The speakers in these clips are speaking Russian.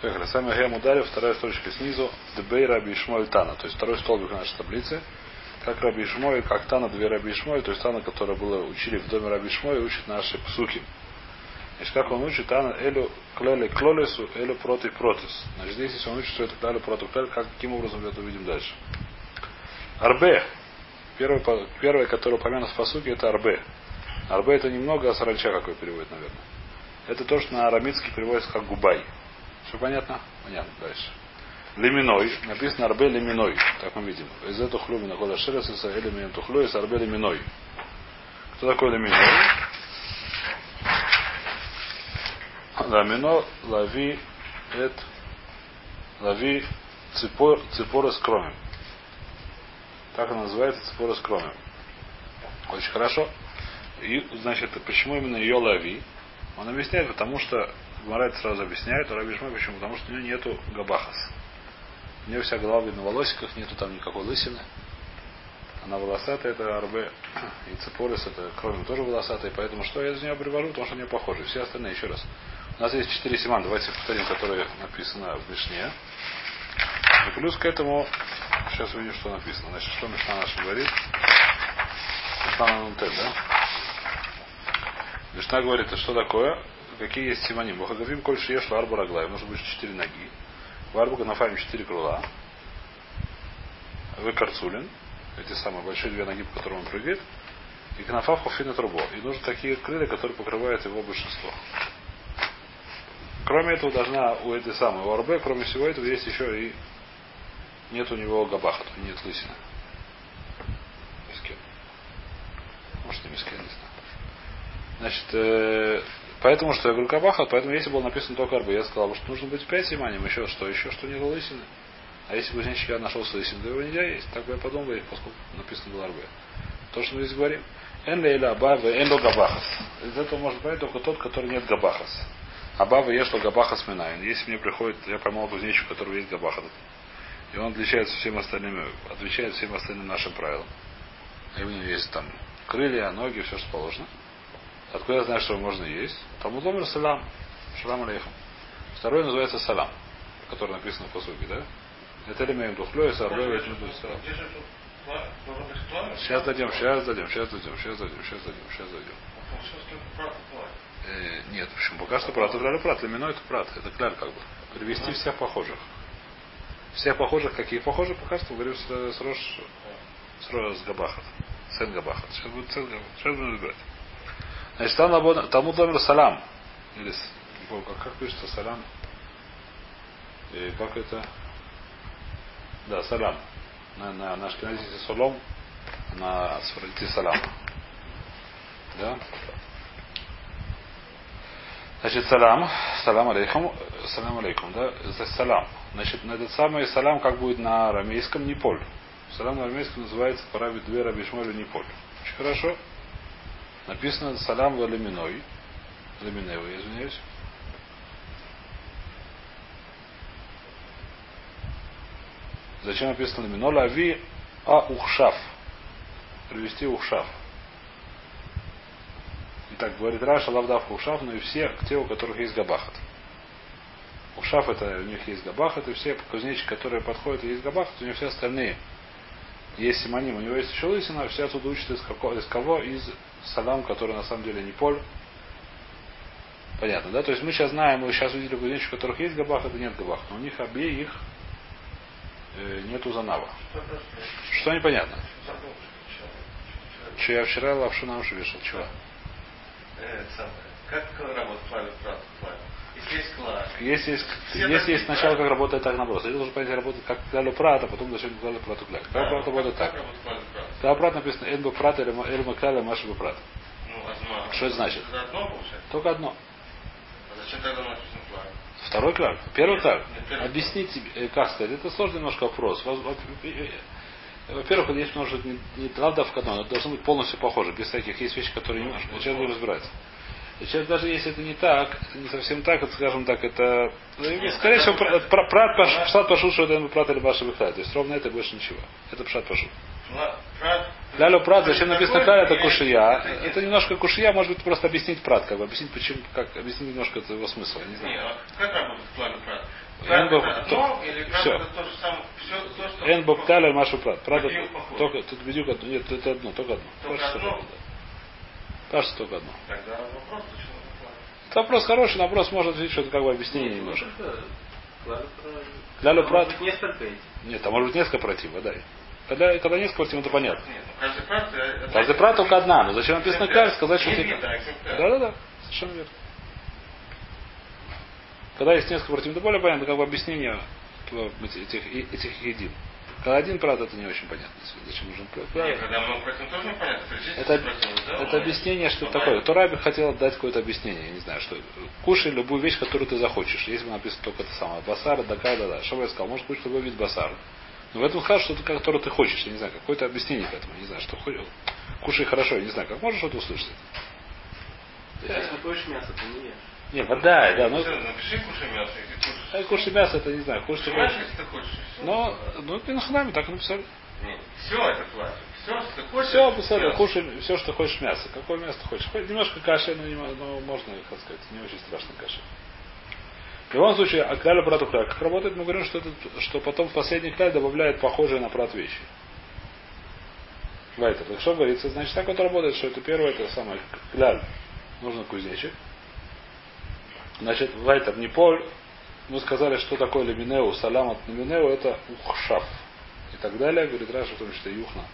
Поехали. Сами Гем ударил, вторая строчка снизу. Дебей Раби Ишмоэль Тана. То есть второй столбик нашей таблицы. Как Раби Ишмоэль, как Тана, две Раби Ишмоэль. То есть Тана, которая была учили в доме Раби Ишмоэль, учит наши псуки. Значит, как он учит, Тана Элю Клеле Клолесу, Элю Проти Протис. Значит, здесь, если он учит, что это Клеле Проти Клеле, как, каким образом мы это увидим дальше. Арбе. Первое, первое которое упомянуто в посуке, это Арбе. Арбе это немного, а саранча какой переводит, наверное. Это то, что на арамитский переводится как губай. Все понятно? Понятно. Дальше. Леминой. Написано арбе леминой. Так мы видим. Из этого хлюмина кола шересиса элемент тухлю из арбе леминой. Кто такой леминой? Ламино лави эт лави ципор, ципора с кромем. Так она называется ципора с кромем. Очень хорошо. И, значит, почему именно ее лави? Он объясняет, потому что Марайт сразу объясняет, а Раби Шмай почему? Потому что у него нету габахас. У нее вся голова видна в волосиках, нету там никакой лысины. Она волосатая, это арбе. И цепорис, это кроме тоже волосатая. Поэтому что я из нее привожу? Потому что они похожи. Все остальные, еще раз. У нас есть четыре симан. Давайте повторим, которые написано в Мишне. И плюс к этому, сейчас увидим, что написано. Значит, что Мишна наша говорит? Мишна на да? Мишна говорит, а что такое? Какие есть симоним? Бахагавим коль шиеш арба раглай. Может быть четыре ноги. В арбу нафаем четыре крыла. Вы карцулин. Эти самые большие две ноги, по которым он прыгает. И кнафав хофина трубо. И нужны такие крылья, которые покрывают его большинство. Кроме этого, должна у этой самой у кроме всего этого, есть еще и нет у него габаха, нет лысины. Мискен. Может, не мискен, не знаю. Значит, э, поэтому что я говорю кабаха, поэтому если было написано только арбы, я сказал, что нужно быть пять иманим, еще что, еще что нет лысины. А если бы я нашел с лысиной, то его нельзя есть. Так бы я подумал, поскольку написано было арбы. То, что мы здесь говорим. Эн лейла абава, эн ло габахас. Из этого может понять только тот, который нет габахас. Абава ешло габахас минайн. Если мне приходит, я поймал кузнечик, у которого есть габахас. И он отличается всем остальным, отвечает всем остальным нашим правилам. И у него есть там крылья, ноги, все, что положено. Откуда я знаю, что можно есть? Там удобно салам. Шалам алейхам. Второй называется салам, который написан в посуге, да? Это элемент духлё и сарбэ Сейчас дадим, сейчас дадим, сейчас дадим, сейчас дадим, сейчас дадим, сейчас дадим. Э, нет, почему? Пока что прат. Это прат. Лемино это прат. Это кляль как бы. Привести всех похожих. Всех похожих, какие похожи, пока что говорю с, с Рош, с, Рош, с Габахат. Сен Габахат. Сейчас будет Сен Габахат. Сейчас будем разбирать. Значит, там Талмуд номер салам. Или как, как пишется салам? И как это? Да, салам. На, на, на ашкеназите солом, на сфарадите салам. Да? Значит, салам, салам алейкум, салам алейкум, да, за салам. Значит, на этот самый салам, как будет на арамейском, не поль. Салам на арамейском называется парабит две рабишмоля не поль. Очень хорошо. Написано салам в леминой. Леминева, я извиняюсь. Зачем написано лемино? Лави а ухшав. Привести ухшав. Итак, говорит Раша, лавдав ухшав, но и все, те, у которых есть габахат. Ушав это у них есть габахат, и все кузнечики, которые подходят, есть габахат, у них все остальные есть симоним, у него есть еще лысина, все отсюда учат из, какого, из кого? Из салам, который на самом деле не поль. Понятно, да? То есть мы сейчас знаем, мы сейчас увидели кузнечиков, у которых есть габах, это нет габах. Но у них обеих э, нету занава. Что непонятно? Что я вчера лапшу на уши вешал? Чего? Как работает плавит есть класс. Если есть, если есть сначала как работает так наоборот. Я должен понять, работает как Галю Прат, а потом зачем Галю Прату Кляк. Как работает так. Когда Прат написано Эльба Прат или Эльма Кляля Маша Прат. Что это значит? Только одно. А зачем тогда написано клад? Второй клад. Первый клад. Объясните, э, как сказать. Это сложный немножко вопрос. Во-первых, здесь может не, не надо в одно, это должно быть полностью похоже, без всяких есть вещи, которые немножко. Сейчас будем разбираться. И сейчас даже если это не так, это не совсем так, это, скажем так, это, ну, скорее всего, прат пшат пошел, что это прат или баша бихлай. То есть ровно это больше ничего. Это пшат пошел. Лялю прат, зачем написано кляль, это кушия. Это немножко кушия, может быть, просто объяснить прат, как бы объяснить, почему, как объяснить немножко его смысл, я не знаю. Нет, а как работает кляль прат? это то же самое, все то, что... Эн Бокталя Машу Прат. Прат только, тут бедюк одно. Нет, это одно, только одно. Только одно? Паша только одно. Тогда вопрос, почему это Это вопрос хороший, но вопрос может видеть, что это как бы объяснение немножко. Клалю Клялю Может Прат. быть, несколько этих. Нет, там может быть несколько противов, да. Когда, когда несколько противов, это понятно. Ну каждый прат... это- Каждый прат только одна, но зачем написано каль, сказать, что ты... да. Да, да, совершенно верно. Когда есть несколько противов, это более понятно, как бы объяснение э, этих, этих един. Когда один прат, это не очень понятно. Зачем нужен прат? Нет, когда много против тоже непонятно. Это, против, да, это объяснение, что он такое. понятно. Тораби хотел дать какое-то объяснение, я не знаю, что. Кушай любую вещь, которую ты захочешь. Если бы написано только это самое. Басар, да, да, да. Что бы я сказал? Может кушать любой вид басара. Но в этом сказал что-то, которое ты хочешь. Я не знаю, какое-то объяснение к этому. Не знаю, что хочешь. Кушай хорошо, я не знаю, как можешь что-то услышать. Если хочешь мясо, то не ешь. Не, вода, да, ну. Напиши кушай мясо, и ты кушаешь. а Кушай мясо, это не знаю, кушай хочешь. если ты хочешь. Но, ну, пинахнами так написали. Все это платит. Все, что ты хочешь. Все, всё. кушай все, что хочешь мясо. Какое мясо ты хочешь? Хоть немножко каши, но, не, но можно, как сказать, не очень страшно каши. В любом случае, а кляля брату кляля. Как работает, мы говорим, что, это, что потом в последний кляль добавляет похожие на прат вещи. Вайтер. Так что говорится? Значит, так вот работает, что это первое, это самое кляль. Нужно кузнечик. Значит, Вайтер не поль. Мы сказали, что такое леминеу, салам от леминеу, это ухшаф. И так далее. Говорит Раша, в том числе Юхна.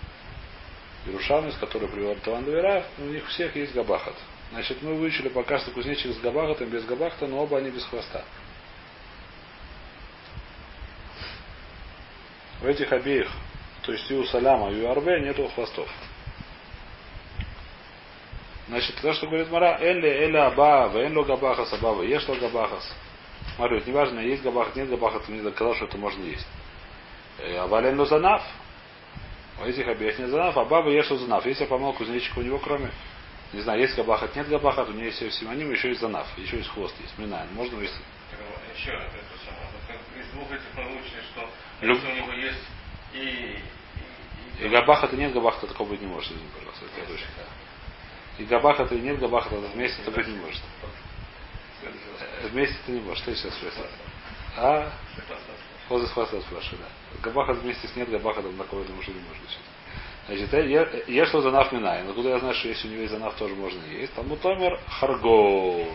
Иерушалмис, который привел Таван Двера, у них всех есть габахат. Значит, мы выучили пока что кузнечик с габахатом, без габахата, но оба они без хвоста. В этих обеих, то есть и у Саляма, и у Арбе нету хвостов. Значит, то, что говорит Мара, Элли, Элли Аба, Венло Габахас, Аба, Ешло Габахас. Смотрю, это неважно, есть Габахат, нет Габахат, мне доказал, что это можно есть. А Вален Занав, у этих обеих нет занав, а баба ешло занав. Если я помыл кузнечика, у него кроме, не знаю, есть габахат, нет габахат, у нее есть симоним, еще есть занав, еще есть хвост, есть минаем. Можно. Так, вот, Еще раз это самое. Вот Из двух этих мы что Люб- и... габахата нет габахата, такого быть не может, извини, пожалуйста, это точно. И габахата и нет габахата, вместе это быть не может. Э, Вместе это не может. Что я сейчас спросил? А? Возле хвоста спрашиваю, да. Габахат вместе с нет габахатом такого, я думаю, что не может быть. Значит, э, я, я что занав минай. Но куда я знаю, что если у него есть занав, тоже можно есть. Там томер харголь.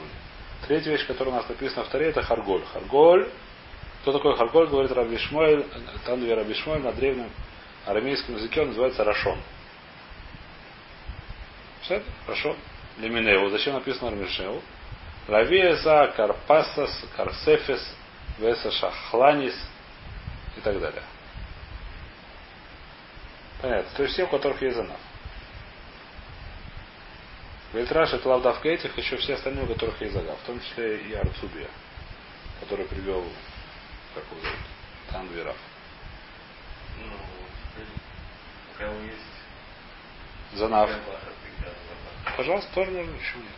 Третья вещь, которая у нас написана в Таре, это харголь. Харголь. Кто такой харголь, говорит Раби там две Раби Шмуэль на древнем арамейском языке он называется рашон. Все? Рашон. Леминеу. Зачем написано Рамишеу? Равиеса, Карпасас, Карсефес, Веса Шахланис и так далее. Понятно. То есть все, у которых есть занав. Говорит это лавдавка этих, еще все остальные, у которых есть загав. В том числе и Арцубия, который привел, как его зовут, Танвирав. Ну, у кого есть... Занав. Пожалуйста, тоже можно, почему нет?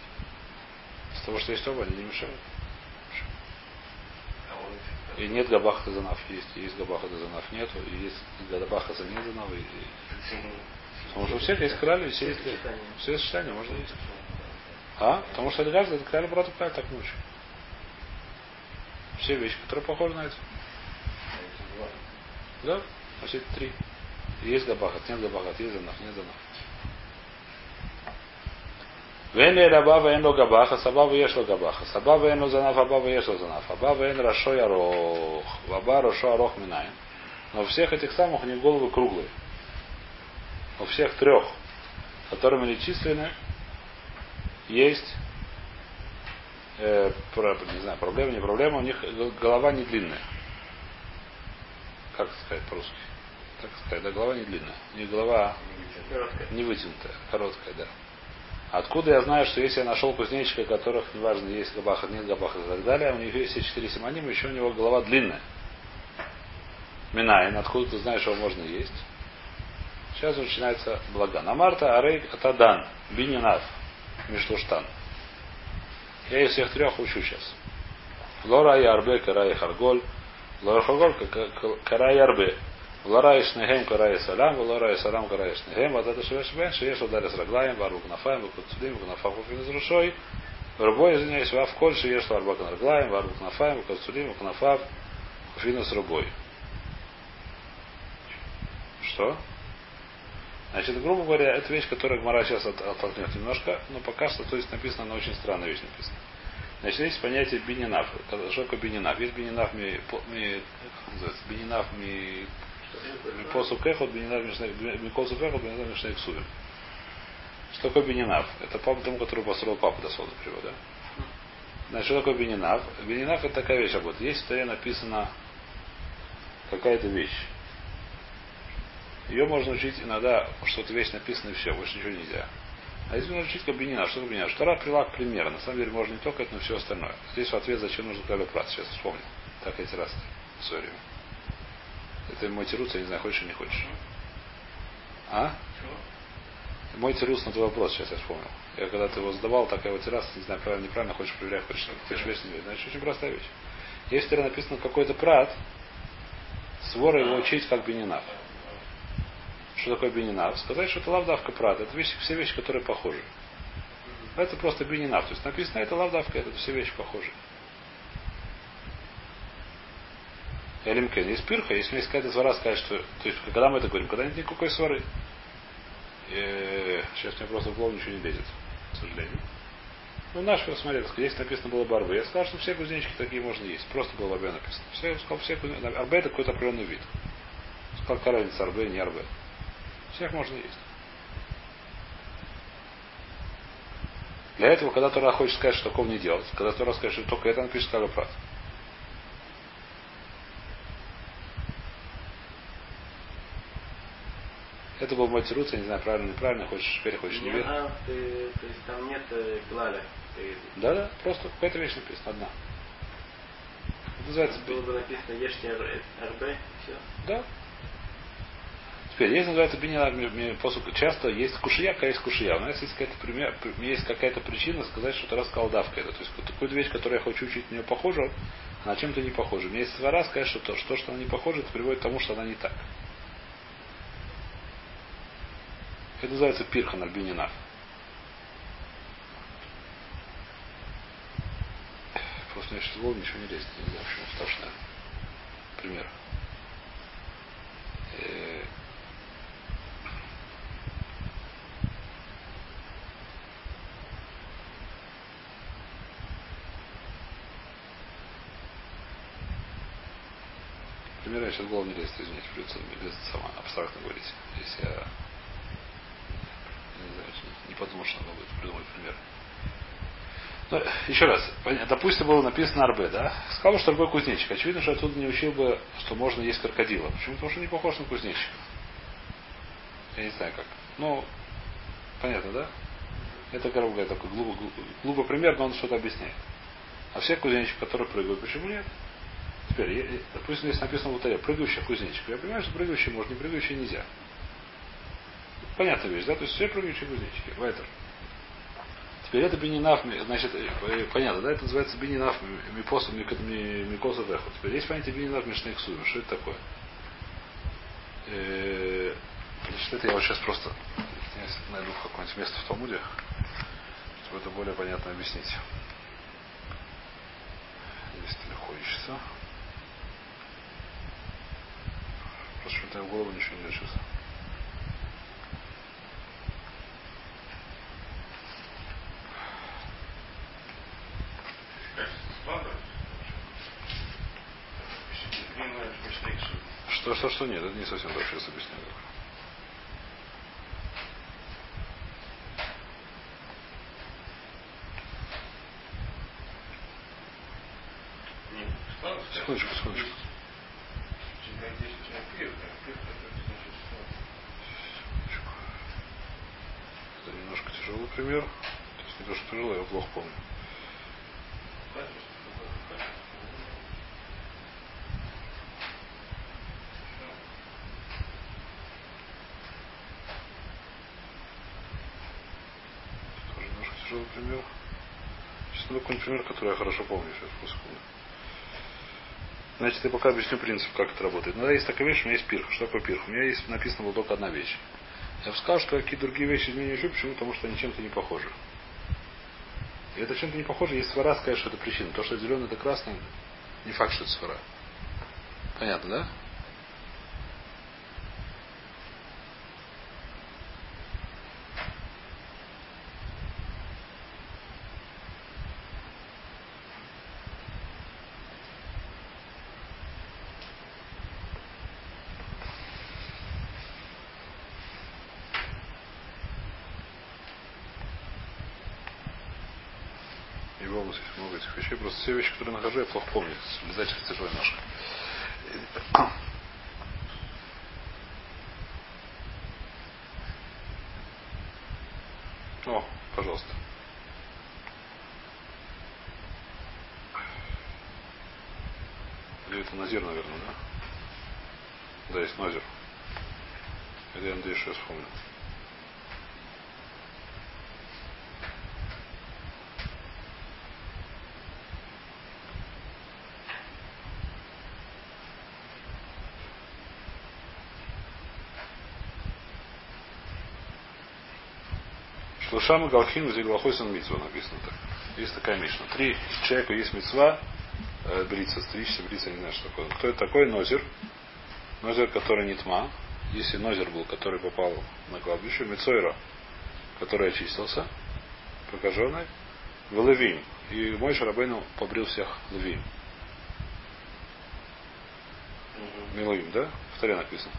С того, что есть оба, они не мешают. А вот И нет габахата занав есть, и есть габахата занав нету, и есть габахата нет занав, и? Потому что у всех есть крали, все есть все сочетания можно есть. А? Потому что это каждый, это крали брату крали так ночью Все вещи, которые похожи на это. Да? Значит, три. Есть габахат, нет габахат, есть занав, нет занав. ואין אלא אבא ואין לו גבחס, אבא ויש לו גבחס, אבא ואין לו זנב, אבא ויש לו זנב, אבא ואין ראשו ארוך, ואבא ראשו ארוך מנין. Но у всех этих самых у них головы круглые. У всех трех, которыми они численны, есть э, про- не знаю, проблема, не проблема, у них голова не длинная. Как сказать по-русски? Так сказать, да, голова не длинная. У них голова Короткая. не вытянутая, короткая, да. Откуда я знаю, что если я нашел кузнечика, которых, неважно, есть габахат, нет габахат и так далее, у них есть все четыре симонима, еще у него голова длинная. Минайн, откуда ты знаешь, его можно есть? Сейчас начинается благан. Амарта Арейк Атадан, Бининав, Мишлуштан. Я из всех трех учу сейчас. Лора и Арбе, Кара и Харголь. Лора Харголь, Кара и Арбе. Лора и Шнегем, Кара и Салам, Лора и Салам, Кара и Шнегем. Вот это Шевеш Бен, Шееш ударя с Раглаем, Вару Кнафаем, Вакуцудим, Кнафав Куфин из Рушой. Рубой, извиняюсь, Вав Коль, Шееш Варба Кнаглаем, Вару Кнафаем, Вакуцудим, Кнафав Финус рубой. Что? Значит, грубо говоря, это вещь, которая Гмара сейчас от, оттолкнет немножко, но пока что, то есть написано, она очень странная вещь написана. Значит, есть понятие бининав. Что такое бининав? Есть бининав ми, ми как называется, бининав ми, ми посу кехот, бининав ми косу кехот, бининав ми шнейксувим. Что такое бининав? Это папа дом, который построил папа, дословно перевод, да? Значит, что такое бининав? Бининав это такая вещь работает. Есть в таре написано какая-то вещь. Ее можно учить иногда, что-то вещь написана и все, больше ничего нельзя. А если можно учить как бинина, что такое бинина? Штара прилаг примера. На самом деле можно не только это, но все остальное. Здесь в ответ, зачем нужен калюпрат. Сейчас вспомнил. Так эти раз время. Это мой тирус, я не знаю, хочешь или не хочешь. А? Чего? Мой тирус на твой вопрос, сейчас я вспомнил. Я когда ты его задавал, так я его террас, не знаю, правильно, неправильно, хочешь проверять, хочешь, хочешь вещь не верить. Значит, очень простая вещь. Если написано какой-то прат, свора его учить как бининав. Что такое бининав? Сказать, что это лавдавка прат. Это вещи, все вещи, которые похожи. Это просто бининав. То есть написано, это лавдавка, это все вещи похожи. Элимкен. Есть пирха, если есть какая-то свара, сказать, что... То есть, когда мы это говорим, когда нет никакой свары. Э, сейчас мне просто в голову ничего не лезет, к сожалению. Ну, наш посмотрел, здесь написано было барбы. Я сказал, что все кузнечики такие можно есть. Просто было барбе написано. Все, я сказал, все кузнечики. Арбе это какой-то определенный вид. Сказал, какая разница, арбе, не арбе. Всех можно есть. Для этого, когда Тора хочет сказать, что такого не делать, когда Тора скажет, что только это напишет как прав. Это был мой я не знаю, правильно или неправильно, хочешь теперь, хочешь не верь. А, ты, то есть там нет э, глаля. Ты- Да, да, просто какая-то вещь написана, одна. Это называется Было бы написано ешьте РБ, все. Да. Теперь, есть называется бинина посуд. Часто есть кушия, какая есть кушия. У нас есть какая-то, пример, есть какая-то причина сказать, что ты рассказал давка это. То есть какую-то вещь, которую я хочу учить, на нее похожа, она чем-то не похожа. Меня есть свара сказать, что то, что, что она не похожа, это приводит к тому, что она не так. Это называется пирхан альбинина. Просто мне сейчас в ничего не лезет. Не знаю, почему страшно. Пример. Э, Пример я сейчас в голову не лезет, извините, придется без сама абстрактно говорить. Если я не знаю, не подумал, что надо будет придумать пример. Ну, еще раз, допустим, было написано Арбе, да? Сказал, что Арбе кузнечик. Очевидно, что оттуда не учил бы, что можно есть крокодила. Почему? Потому что не похож на кузнечика. Я не знаю как. Ну, понятно, да? Это, грубо говоря, такой глупый, глупый пример, но он что-то объясняет. А все кузнечики, которые прыгают, почему нет? Теперь, допустим, здесь написано в алтаре, прыгающий кузнечик. Я понимаю, что прыгающий можно, не прыгающий нельзя. Понятная вещь, да? То есть все прыгающие кузнечики. Вайтер. Теперь это бининав, значит, э, понятно, да? Это называется бининав мипосу микосу веху. Теперь есть понятие бининав мишнейксуем. Что это такое? Э, Значит, это я вот сейчас просто найду какое-нибудь место в Талмуде, чтобы это более понятно объяснить. Если легко ищется. Просто что-то в голову ничего не мышца. Что, что, что? Нет, это не совсем так, сейчас складывается. Секундочку, секундочку. Чем здесь начинает клеить, а клеить это значит складывается. Это немножко тяжелый пример. То есть не то, что тяжелый, я плохо помню. Тоже немножко тяжелый пример. Сейчас какой-нибудь пример, который я хорошо помню. Сейчас, по секунду. Значит, я пока объясню принцип, как это работает. Но есть такая вещь, у меня есть пирха. Что такое пирха? У меня есть написано было только одна вещь. Я бы сказал, что какие другие вещи из меня не учу, почему? Потому что они чем-то не похожи. И это чем-то не похоже, есть свара сказать, что это причина. То, что зеленый это красный, не факт, что это свара. Понятно, да? Его области есть много этих вещей. Просто все вещи, которые нахожу, я плохо помню. В тяжелая ножка. О, пожалуйста. Или это Назир, наверное, да? Да, есть Назир. Это я надеюсь, что я вспомнил. Шлушам Галхин Зиглахойсан Митцва написано так. Есть такая мишна. Три человека есть мецва э, бриться, стричься, бриться, не знаю, что такое. Кто это такой? Нозер. Нозер, который не тьма. Если Нозер был, который попал на кладбище, Мецойра, который очистился, прокаженный, в Левим. И мой Шарабейну побрил всех Левим. Милуим, да? В таре написано.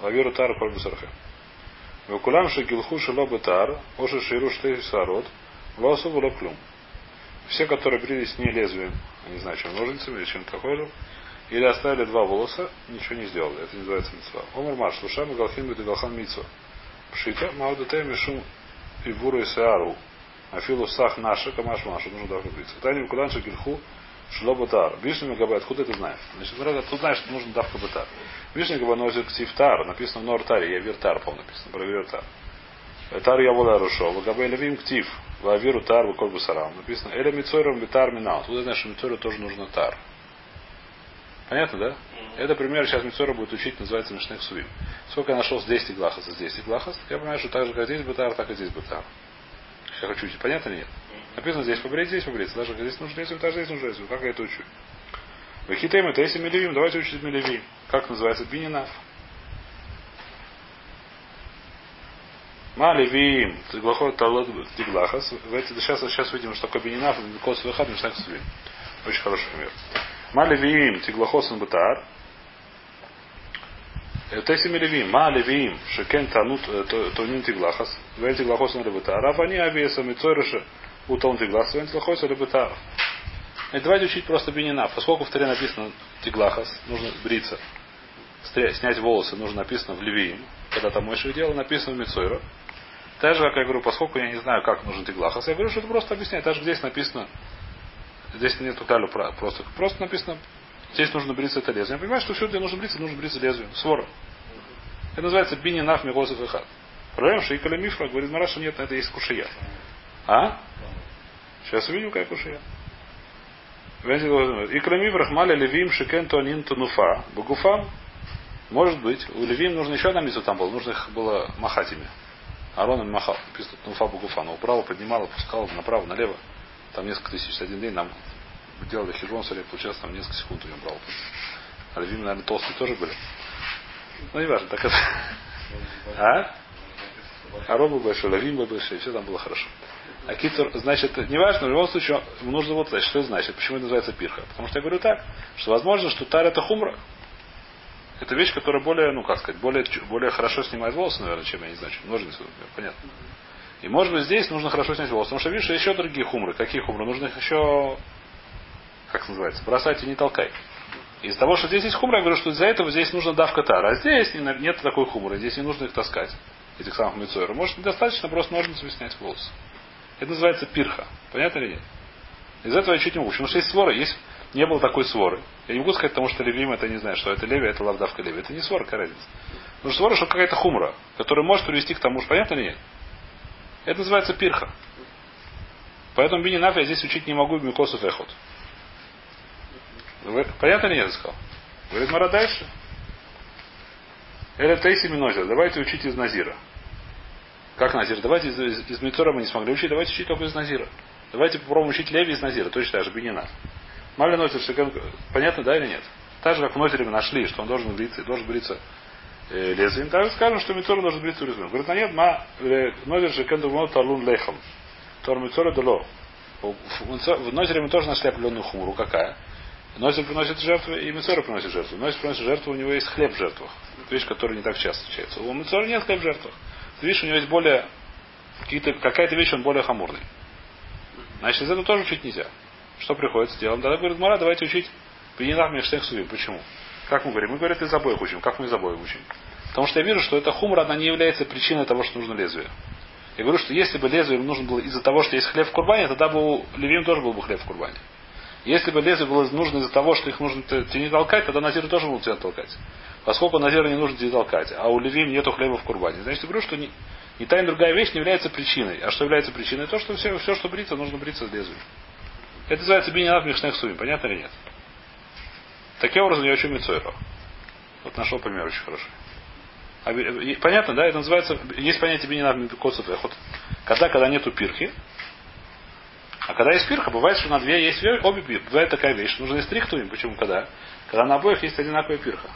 Лавиру Тару Кольбусархе. Векулам шегилху шело бетар, оше ширу сарот, лосу клюм. Все, которые брились не лезвием, я не знаю, чем ножницами или чем-то похожим, или оставили два волоса, ничего не сделали. Это не называется митцва. Омар Маш, Лушам и Галхин и Галхан митцва. Пшита, Маудатей Мишум и Буру и Сеару. Афилу Сах наша, Камаш Маша, нужно даже бриться. Тани Куланша Гильху, Шло Батар. Вишня Габай, откуда ты знаешь? Значит, говорят, ты знаешь, что нужно давка Батар. Вишня Габай носит Ктивтар, написано в Нортаре, я Виртар, по написано, про Виртар. Тар я вола Рушо, Габай Левим Ктив, Лавиру Тар, Ваколь Басарам. Написано, Эля Мицойром Витар Минал. Откуда знаешь, что Мицойру тоже нужно Тар. Понятно, да? Это пример, сейчас Мицора будет учить, называется Мишнех Сувим. Сколько я нашел с 10 глахас и с 10 глахас, я понимаю, что так же, как здесь бытар, так и здесь бытар. Я хочу учить. Понятно или нет? Написано здесь побрить, здесь побриться. Даже здесь нужно лезвие, даже здесь нужно лезвие. Как я это учу? Вахитем это если мелевим, давайте учить мелевим. Как называется? Бининав. Ма левим, тиглахот талот тиглахас. Сейчас, сейчас видим, что такое бининав, кос выхад, мишнак сувим. Очень хороший пример. Ма левим, тиглахосан бутар. Теси мелевим, ма левим, шекен танут тонин тиглахас. Вен тиглахосан лебутар. Рафани авиеса мицойрыша утон тиглахас. Вен тиглахосан лебутар. Давайте учить просто бинина. Поскольку в таре написано тиглахас, нужно бриться. Снять волосы нужно написано в левиим. Когда там мой дело, написано в Мицойра. Так же, как я говорю, поскольку я не знаю, как нужен тиглахас, я говорю, что это просто объясняет. Даже здесь написано, здесь нет талю просто, просто написано, здесь нужно бриться это лезвие. Я понимаю, что все, где нужно бриться, нужно бриться лезвием. Свора. Это называется бини наф и хат. Проблема, что и калямифра говорит Мараша, нет, это есть кушия. А? Сейчас увидим, как кушия. И кроме брахмаля левим шикен туанин тунуфа. Багуфам. Может быть, у левим нужно еще одна митцва там было. Нужно их было махать ими. Арон им махал. Написано тунуфа багуфа. Но управо поднимал, опускал направо, налево. Там несколько тысяч. Один день нам делали хижон саре, получалось там несколько секунд у него брал. А левим, наверное, толстые тоже были. Ну, не важно, так это. А? Арон был большой, лавим был большой, все там было хорошо. А китер, значит, неважно, в любом случае, нужно вот знать, что это значит, почему это называется пирха. Потому что я говорю так, что возможно, что тар это хумра. Это вещь, которая более, ну как сказать, более, более хорошо снимает волосы, наверное, чем, я не знаю, чем ножницы, понятно. И может быть здесь нужно хорошо снять волосы. Потому что видишь, еще другие хумры. Какие хумры? Нужно их еще, как называется, бросать и не толкай. Из-за того, что здесь есть хумра, я говорю, что из-за этого здесь нужно давка тара. А здесь нет такой хумры, здесь не нужно их таскать, этих самых мицойров. Может, достаточно просто ножницами снять волосы. Это называется пирха. Понятно или нет? Из этого я чуть не могу. Потому что есть свора, есть не было такой своры. Я не могу сказать, потому что левим это не знаю, что это леви, это лавдавка леви. Это не свора, какая разница. Потому что свора, что какая-то хумра, которая может привести к тому, что понятно или нет? Это называется пирха. Поэтому бини нафи я здесь учить не могу микосов эхот. Понятно или нет, я сказал? Говорит Мара дальше. Эля Тейси Минозер. Давайте учить из Назира. Как Назир? Давайте из, из, из Митора мы не смогли учить, давайте учить только из Назира. Давайте попробуем учить Леви из Назира, точно так же, Бенина. Мали Нозер, Понятно, да или нет? Так же, как в Нозере мы нашли, что он должен бриться, должен бриться э, лезвием, также скажем, что Мицор должен бриться лезвием. Говорит, а нет, ма, э, Нозер же кендумон талун лейхом. Тор Мицора дало. В Нозере мы тоже нашли определенную хумуру. Какая? Нозер приносит жертву, и Мицора приносит жертву. Нозер приносит жертву, у него есть хлеб в жертвах. Вещь, которая не так часто встречается. У Мицора нет хлеб в жертвах. Ты видишь, у него есть более какие-то, какая-то вещь, он более хамурный. Значит, из этого тоже учить нельзя. Что приходится делать? Тогда говорит, Мара, давайте учить Бенинах Мештех Сувим. Почему? Как мы говорим? Мы говорим, из обоих учим. Как мы из обоих учим? Потому что я вижу, что эта хумра, она не является причиной того, что нужно лезвие. Я говорю, что если бы лезвие нужно было из-за того, что есть хлеб в курбане, тогда бы у Левим тоже был бы хлеб в курбане. Если бы лезвие было нужно из-за того, что их нужно не толкать, тогда Назиру тоже будут тебя толкать. Поскольку Назиру не нужно тебя толкать, а у Левим нету хлеба в курбане. Значит, я говорю, что не, и та и другая вещь не является причиной. А что является причиной? То, что все, все что бриться, нужно бриться с лезвием. Это называется бининат мишнех сувим. Понятно или нет? Таким образом я учу Мицойру. Вот нашел пример очень хороший. А, понятно, да? Это называется, есть понятие бининат коцев эхот. Когда, когда нету пирхи, а когда есть пирха, бывает, что на две есть обе пирхи. Бывает такая вещь. Нужно из трихтуем. Почему когда? Когда на обоих есть одинаковая пирха.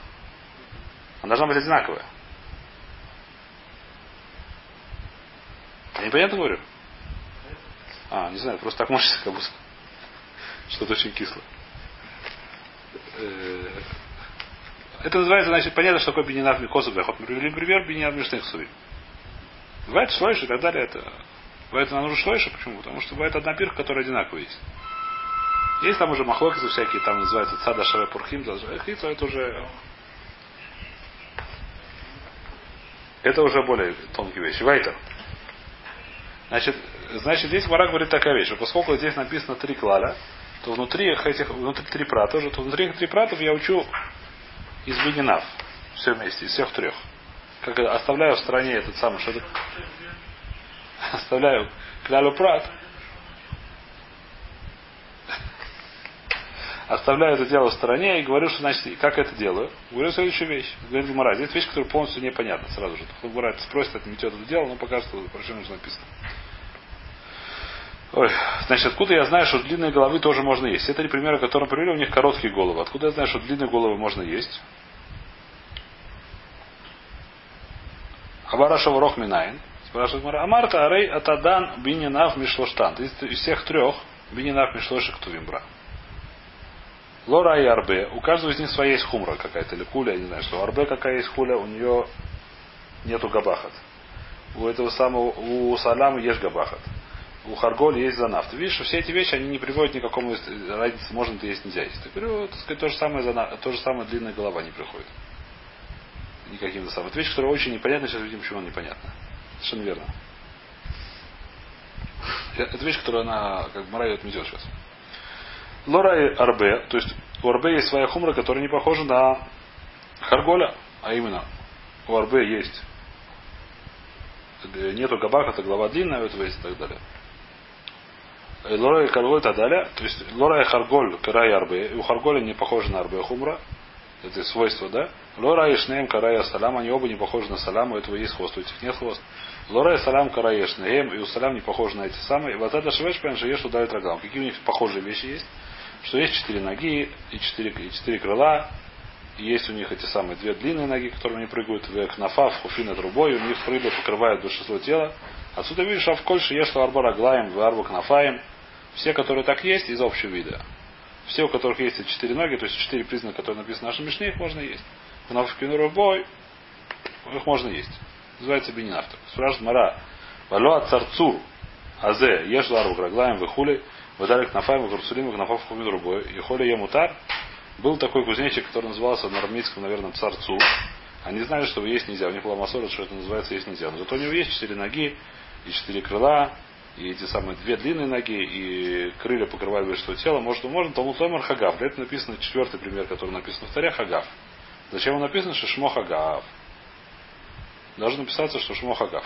Она должна быть одинаковая. Я непонятно говорю? А, не знаю, просто так можешь как будто. Что-то очень кисло. Э, это называется, значит, понятно, что такое бининав микосов Вот мы привели пример бининав мишных суви. Бывает шлойш и так далее. Это... Бывает нам нужно шлойша. Почему? Потому что бывает одна пирка, которая одинаковая есть. Есть там уже махлокисы всякие, там называются цада шаве пурхим, это уже это уже более тонкие вещи. Вайтер. Значит, значит, здесь Мара говорит такая вещь, что поскольку здесь написано три клаля, то внутри этих, внутри три прата уже, то внутри этих три пратов я учу из Бенинав. Все вместе, из всех трех. Как оставляю в стороне этот самый, что Оставляю клялю прат. Оставляю это дело в стороне и говорю, что значит, как это делаю. Говорю следующую вещь. Говорит Гумара. Здесь вещь, которая полностью непонятна сразу же. Гумара спросит, это метет это дело, но покажет, что нужно написано. Ой, значит, откуда я знаю, что длинные головы тоже можно есть? Это примеры, которые привели, у них короткие головы. Откуда я знаю, что длинные головы можно есть? Абараша Ворох. Спрашивает Мара. Амарта Арей Атадан Бининав Мишлоштан. Из всех трех Бининав Мишлошек Тувимбра. Лора и Арбе. У каждого из них своя есть хумра какая-то, или куля, я не знаю, что. Арбе какая есть хуля, у нее нету габахат. У этого самого, у Салама есть габахат у Харголь есть занав. Ты видишь, что все эти вещи, они не приводят к никакому разницы, можно это есть, нельзя есть. Я говорю, так сказать, то же самое, то же самое длинная голова не приходит. Никаким самым. Это вещь, которая очень непонятна, сейчас видим, почему она непонятна. Совершенно верно. Это вещь, которую она, как Мара ее отметет сейчас. Лора и Арбе, то есть у Арбе есть своя хумра, которая не похожа на Харголя, а именно у Арбе есть нету габаха, это глава длинная, у этого есть и так далее. Лора и Харголь и так далее. То есть Лора и Харголь, Карай Арбе. И у Харголя не похожи на Арбе Хумра. Это свойство, да? Лора и Шнеем, Карай Салам, они оба не похожи на Салам, у этого есть хвост, у этих нет хвост. Лора и Салам, Карай Шнеем, и у Салам не похожи на эти самые. И вот это Швеш, что ешь ударит рогам. Какие у них похожие вещи есть? Что есть четыре ноги и четыре, и четыре крыла, и есть у них эти самые две длинные ноги, которые они прыгают в кнафа, в хуфина другой, у них крылья покрывают большинство тела. Отсюда видишь, а в кольше ешла арбара глаем, в арбу кнафаем. Все, которые так есть, из общего вида. Все, у которых есть четыре ноги, то есть четыре признака, которые написаны в нашем мишне, их можно есть. В нафкину бой, их можно есть. Называется бининавтор. Спрашивает Мара. Валуа царцур азе ешь лару граглаем выхули, выдали кнафаем, гурсулим, кнафав хумин рубой. И холи емутар. Был такой кузнечик, который назывался на армейском, наверное, царцу. Они знали, что есть нельзя. У них была масора, что это называется есть нельзя. Но зато у него есть четыре ноги и четыре крыла, и эти самые две длинные ноги, и крылья покрывают большинство тела, может, можно, Талмуд Ломар Хагав. Для этого написано четвертый пример, который написан в Таре, Хагав. Зачем он написан, что Шмо Хагав? Должно написаться, что Шмо Хагав.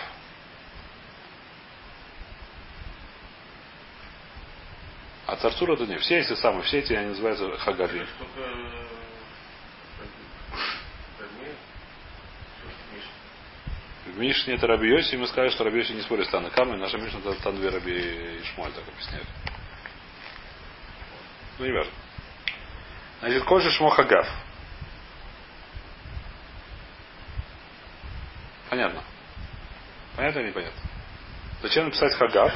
А царцур это не. Все эти самые, все эти они называются Хагави. В Мишне это Раби Йоси, мы сказали, что Раби Йоси не спорит с Танакамой, наша Мишна это Танве Раби Ишмоль так объясняет. Ну, не важно. Значит, Кольши Шмохагав. Понятно? Понятно или непонятно? Зачем написать хагав?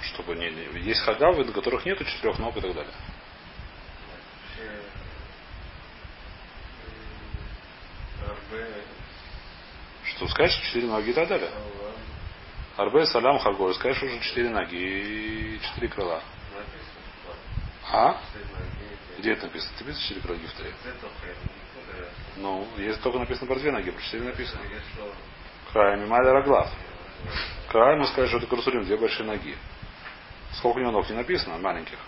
Чтобы не, не- есть хагавы, на которых нету четырех ног и так далее. РБ, Что что четыре ноги и так далее. Салам, Арбе, салям, хагой. Скажешь, уже четыре ноги и четыре крыла. А? Где это написано? Ты видишь четыре крыла в Таре? Это хрен, никуда. Ну, есть только написано про две ноги, про четыре написано. Край мималя раглав. Край, мы скажем, что это карусулим, две большие ноги. Сколько у него ног не написано, маленьких.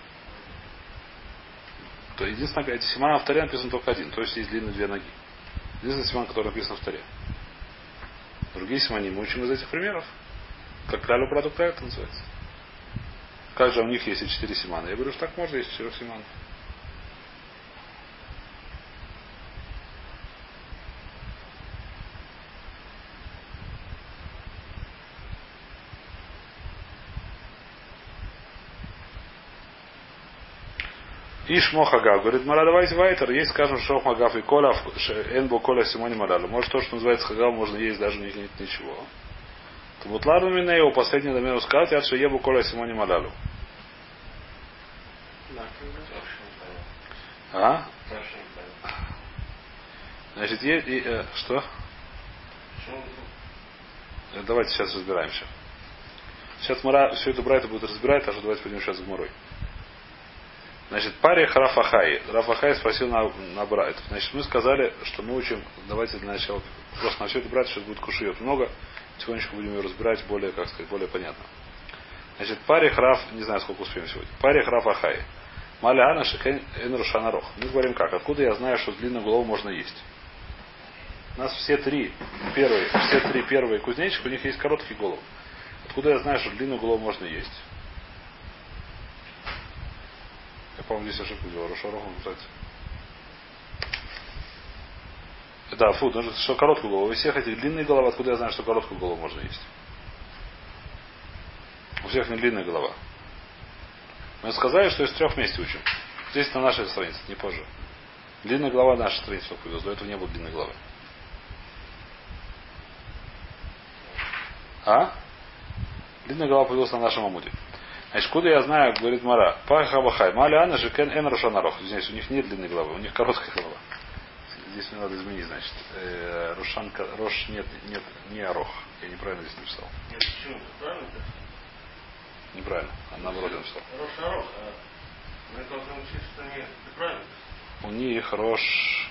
То единственное, эти симана в таре написан только один, то есть есть длинные две ноги. Единственный симан, который написан в таре. Другие симани мы учим из этих примеров. Как кралю продукт это называется. Как же у них есть и четыре симана? Я говорю, что так можно, есть четырех симанов. Иш Мохагав. Говорит, Мара, давайте вайтер. Есть, скажем, Шох Магав и Коля, Энбо Коля Симони Маралу. Может, то, что называется Хагав, можно есть, даже них нет ничего. То вот ладно меня его последний домену сказать, я что ебу Коля Симони не понятно. А? Не. Значит, есть, и, э, что? Э, Давайте сейчас разбираемся. Сейчас Мара все это Брайта будет разбирать, а что давайте пойдем сейчас в Мурой. Значит, паре Рафахай. Рафахай спросил на, на Брайт. Значит, мы сказали, что мы учим, давайте для начала, просто на все это брать, сейчас будет кушиет много, потихонечку будем ее разбирать более, как сказать, более понятно. Значит, паре Раф, не знаю, сколько успеем сегодня. Паре Рафахай. Маля Ана Шекен Энрушанарох. Мы говорим как? Откуда я знаю, что длинную голову можно есть? У нас все три первые, все три первые кузнечика, у них есть короткие головы. Откуда я знаю, что длинную голову можно есть? Я, по-моему, здесь ошибку делал. Рошароху называется. Да, фу, нужно, что короткую голову. У всех этих длинные головы, откуда я знаю, что короткую голову можно есть? У всех не длинная голова. Мы сказали, что из трех вместе учим. Здесь на нашей странице, не позже. Длинная голова на нашей странице только появилась. До этого не было длинной головы. А? Длинная голова появилась на нашем амуде. Значит, куда я знаю, говорит Мара, Пахабахай, Маляна же кен эн Рошанарох. Здесь у них нет длинной головы, у них короткая голова. Здесь мне надо изменить, значит. Э, Рошан, Рош нет, нет, не Арох. Я неправильно здесь написал. Нет, почему? Правильно? Неправильно. А наоборот я написал. Хороший орох, а мы должны учить, что не... Ты правильно? У них Рош...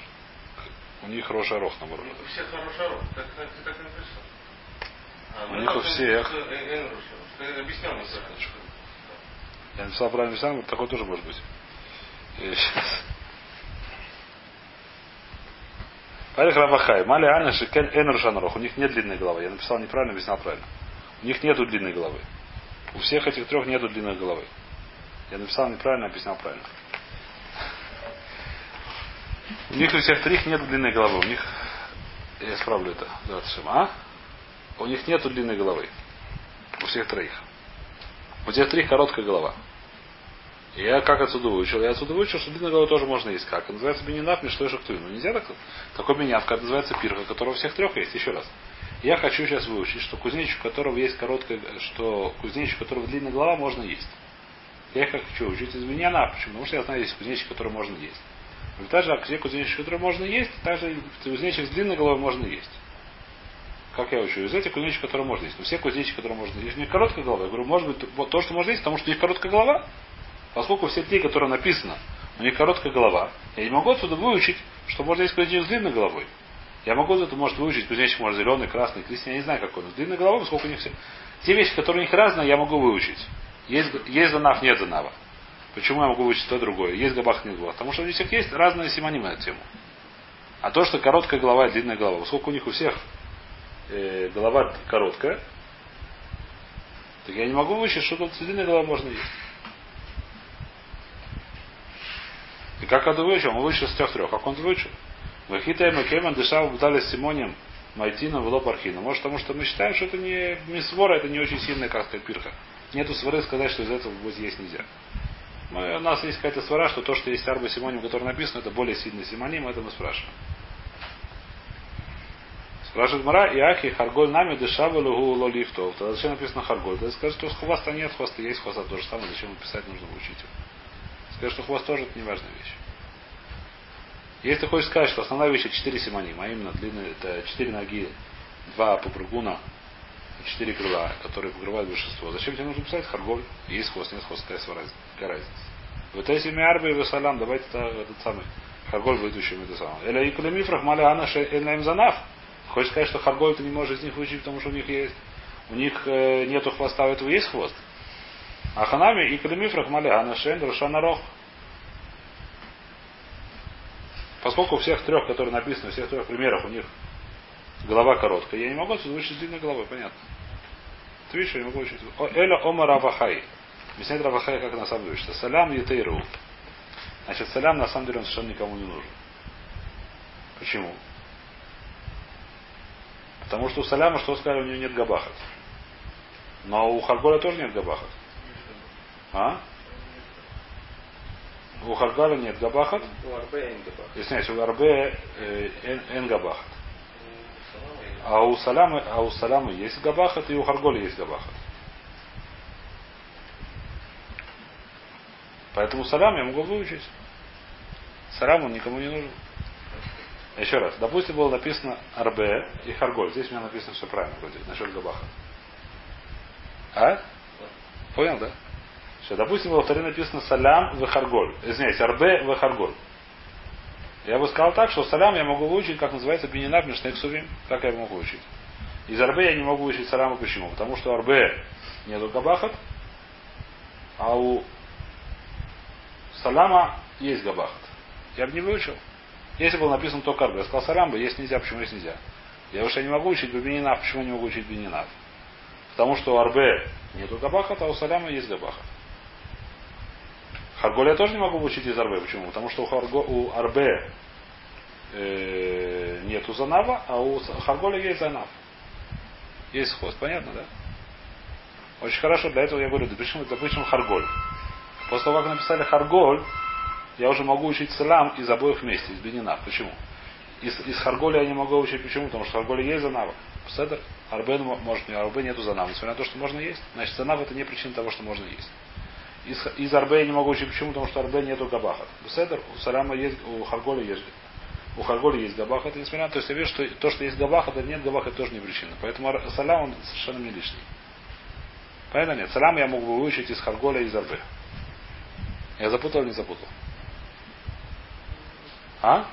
У них Рош Арох, наоборот. У всех хороший орох. Так, так, ты так написал. А, У них у всех. Рош. Ты объяснял мне. Я написал правильно сам, такой тоже может быть. Парих Равахай. Мали Ана Шикен Эн Рошанарох. У них нет длинной головы. Я написал неправильно, объяснял правильно. У них нету длинной головы. У всех этих трех нету длинной головы. Я написал неправильно, объяснял правильно. У них у всех троих нет длинной головы. У них, я исправлю это, а? У них нету длинной головы. У всех троих. У тех троих короткая голова. Я как отсюда выучил? Я отсюда выучил, что длинная голова тоже можно есть. Как? Называется бенинат, мишлой шахтуй. Ну нельзя так. Такой бенинат, как называется пирха, которого у всех трех есть. Еще раз. Я хочу сейчас выучить, что кузнечик, у которого есть короткая, что кузнечик, у которого длинная голова, можно есть. Я как хочу учить из беньяна. Почему? Потому что я знаю, есть кузнечик, который можно есть. Но также где кузнечик, который можно есть, также кузнечик с длинной головой можно есть. Как я учу? Из этих кузнечиков, которые можно есть. Но все кузнечики, которые можно есть. У них короткая голова. Я говорю, может быть, то, что можно есть, потому что у них короткая голова. Поскольку все три, которые написано, у них короткая голова, я не могу отсюда выучить, что можно есть кузнечик с длинной головой. Я могу это, может, выучить кузнечик, может, зеленый, красный, крестный, я не знаю, какой он. С длинной головой, поскольку у них все. Те вещи, которые у них разные, я могу выучить. Есть, есть занав, нет занава. Почему я могу выучить то другое? Есть габах, нет габах. Потому что у них есть разные симонимы на тему. А то, что короткая голова и длинная голова, поскольку у них у всех э, голова короткая, так я не могу выучить, что тут с головой можно есть. И как это выучил? Он выучил с трех-трех. Как он выучил? Вахита Макеман дышал дали Симоним Майтина в Лопархина. Может, потому что мы считаем, что это не, не свора, это не очень сильная, как сказать, пирха. Нету свары сказать, что из этого будет есть нельзя. Мы, у нас есть какая-то свара, что то, что есть арба Симоним, который написано, это более сильный Симоним, это мы спрашиваем. Спрашивает Мара, Иаки, Харголь нами дышава лугу лолифтов. Тогда зачем написано Харголь? Тогда скажет, что хвоста нет, хвоста есть, хвоста то же самое, зачем ему писать, нужно учить его. Скажет, что хвост тоже это не важная вещь. Если ты хочешь сказать, что основная вещь это 4 симоним, а именно длинные, это 4 ноги, 2 попрыгуна, 4 крыла, которые покрывают большинство. Зачем тебе нужно писать харголь? Есть хвост, нет хвоста, какая разница. В этой арбы и весалам, давайте этот самый харголь учим это самое. Эля икулемифрах маляна эльнаим занав. Хочешь сказать, что харголь ты не можешь из них учить, потому что у них есть. У них э, нету хвоста, у этого есть хвост. А ханами и калимифрах маляна шен рох. Поскольку у всех трех, которые написаны, у всех трех примеров, у них голова короткая, я не могу отсюда учить длинной головой, понятно. Ты видишь, я не могу учить. Эля ома равахай. Объясняет равахай, как на самом деле учится. Салям етейру. Значит, салям на самом деле он совершенно никому не нужен. Почему? Потому что у саляма, что сказали, у него нет габахат. Но у Харголя тоже нет габахат. А? У Харгаля нет габахат. У Арбе эн габахат. Извиняюсь, у Арбе э, эн габахат. А у Саламы, а у Саламы есть габахат, и у Харголя есть габахат. Поэтому салям я могу выучить. Салям он никому не нужен. Еще раз. Допустим, было написано Арбе и Харголь. Здесь у меня написано все правильно вроде, насчет Габаха. А? Понял, да? Что, допустим, во вторе написано Салям в Харголь. Извиняюсь, Арбе в Харголь. Я бы сказал так, что салям я могу выучить, как называется бининар мишнексувим. Как я могу выучить? Из арбе я не могу выучить саляма. Почему? Потому что арбе нету габахат, а у саляма есть габахат. Я бы не выучил. Если было написано только арбе, я сказал салям бы, есть нельзя, почему есть нельзя? Я уже не могу учить бининав, почему я не могу учить бининав? Потому что у арбе нету габахат, а у саляма есть габахат. Харголь я тоже не могу учить из Арбе. Почему? Потому что у, Харго, у Арбе э, нету Занава, а у Харголя есть Занав. Есть хвост. Понятно, да? Очень хорошо. Для этого я говорю, допишем, допустим, Харголь. После того, как написали Харголь, я уже могу учить Салам из обоих вместе, из Бенина. Почему? Из, из Харголя я не могу учить. Почему? Потому что Харголя есть Занава. Седер. Арбе может, а Арбе нету Занава. Несмотря на то, что можно есть. Значит, Занав это не причина того, что можно есть. Из, из Арбе я не могу учить. Почему? Потому что Арбе нету габахат. Беседер, у Салама есть, у Харголя есть. У Харголя есть габахат. Несмотря на то, что я вижу, что то, что есть габахат, а нет габахат, тоже не причина. Поэтому Салам он совершенно не лишний. Понятно? Нет. Салам я мог бы выучить из Харголя и из Арбе. Я запутал или не запутал? А?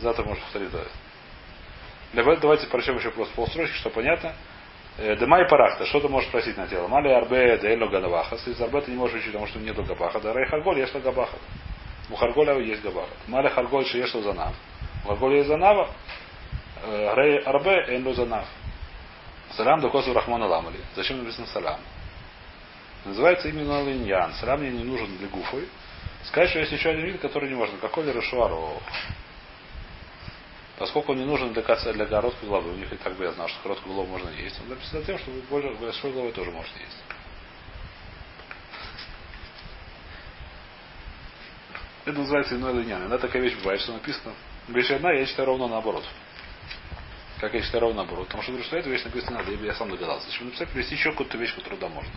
Завтра можешь повторить. Давайте, давайте прочтем еще просто полстрочки, что понятно. Демай парахта, что ты можешь спросить на тело? Мали арбе дейло гадавахас. Из арбе ты не можешь учить, потому что нету габахата. Рей харголь есть габахат. У харголя есть габахат. Мали харголь что есть занав. У харголя есть занава. Рей арбе эйн занав. Салам до косу рахмана ламали. Зачем написано салам? Называется именно линьян. Салам мне не нужен для гуфы. Сказать, что есть еще один вид, который не можно. Какой ли Рашуару? Поскольку он не нужен для, коца, для короткой головы, у них и так бы я знал, что короткую голову можно есть. Он написано тем, что больше большой головой тоже можно есть. Это называется иной линян. Иногда такая вещь бывает, что написано. Вещь одна, я считаю ровно наоборот. Как я считаю ровно наоборот. Потому что говорю, что эта вещь написана надо, я сам догадался. Зачем написать, привести еще какую-то вещь, которую да можно.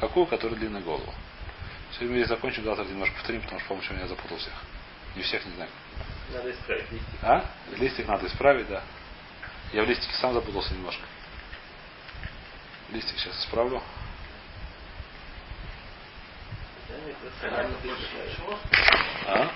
Какую, которая длинная голову. Сегодня я закончим, завтра немножко повторим, потому что, по-моему, я запутал всех. Не всех, не знаю. Надо исправить листик. А? Листик надо исправить, да. Я в листике сам запутался немножко. Листик сейчас исправлю. А?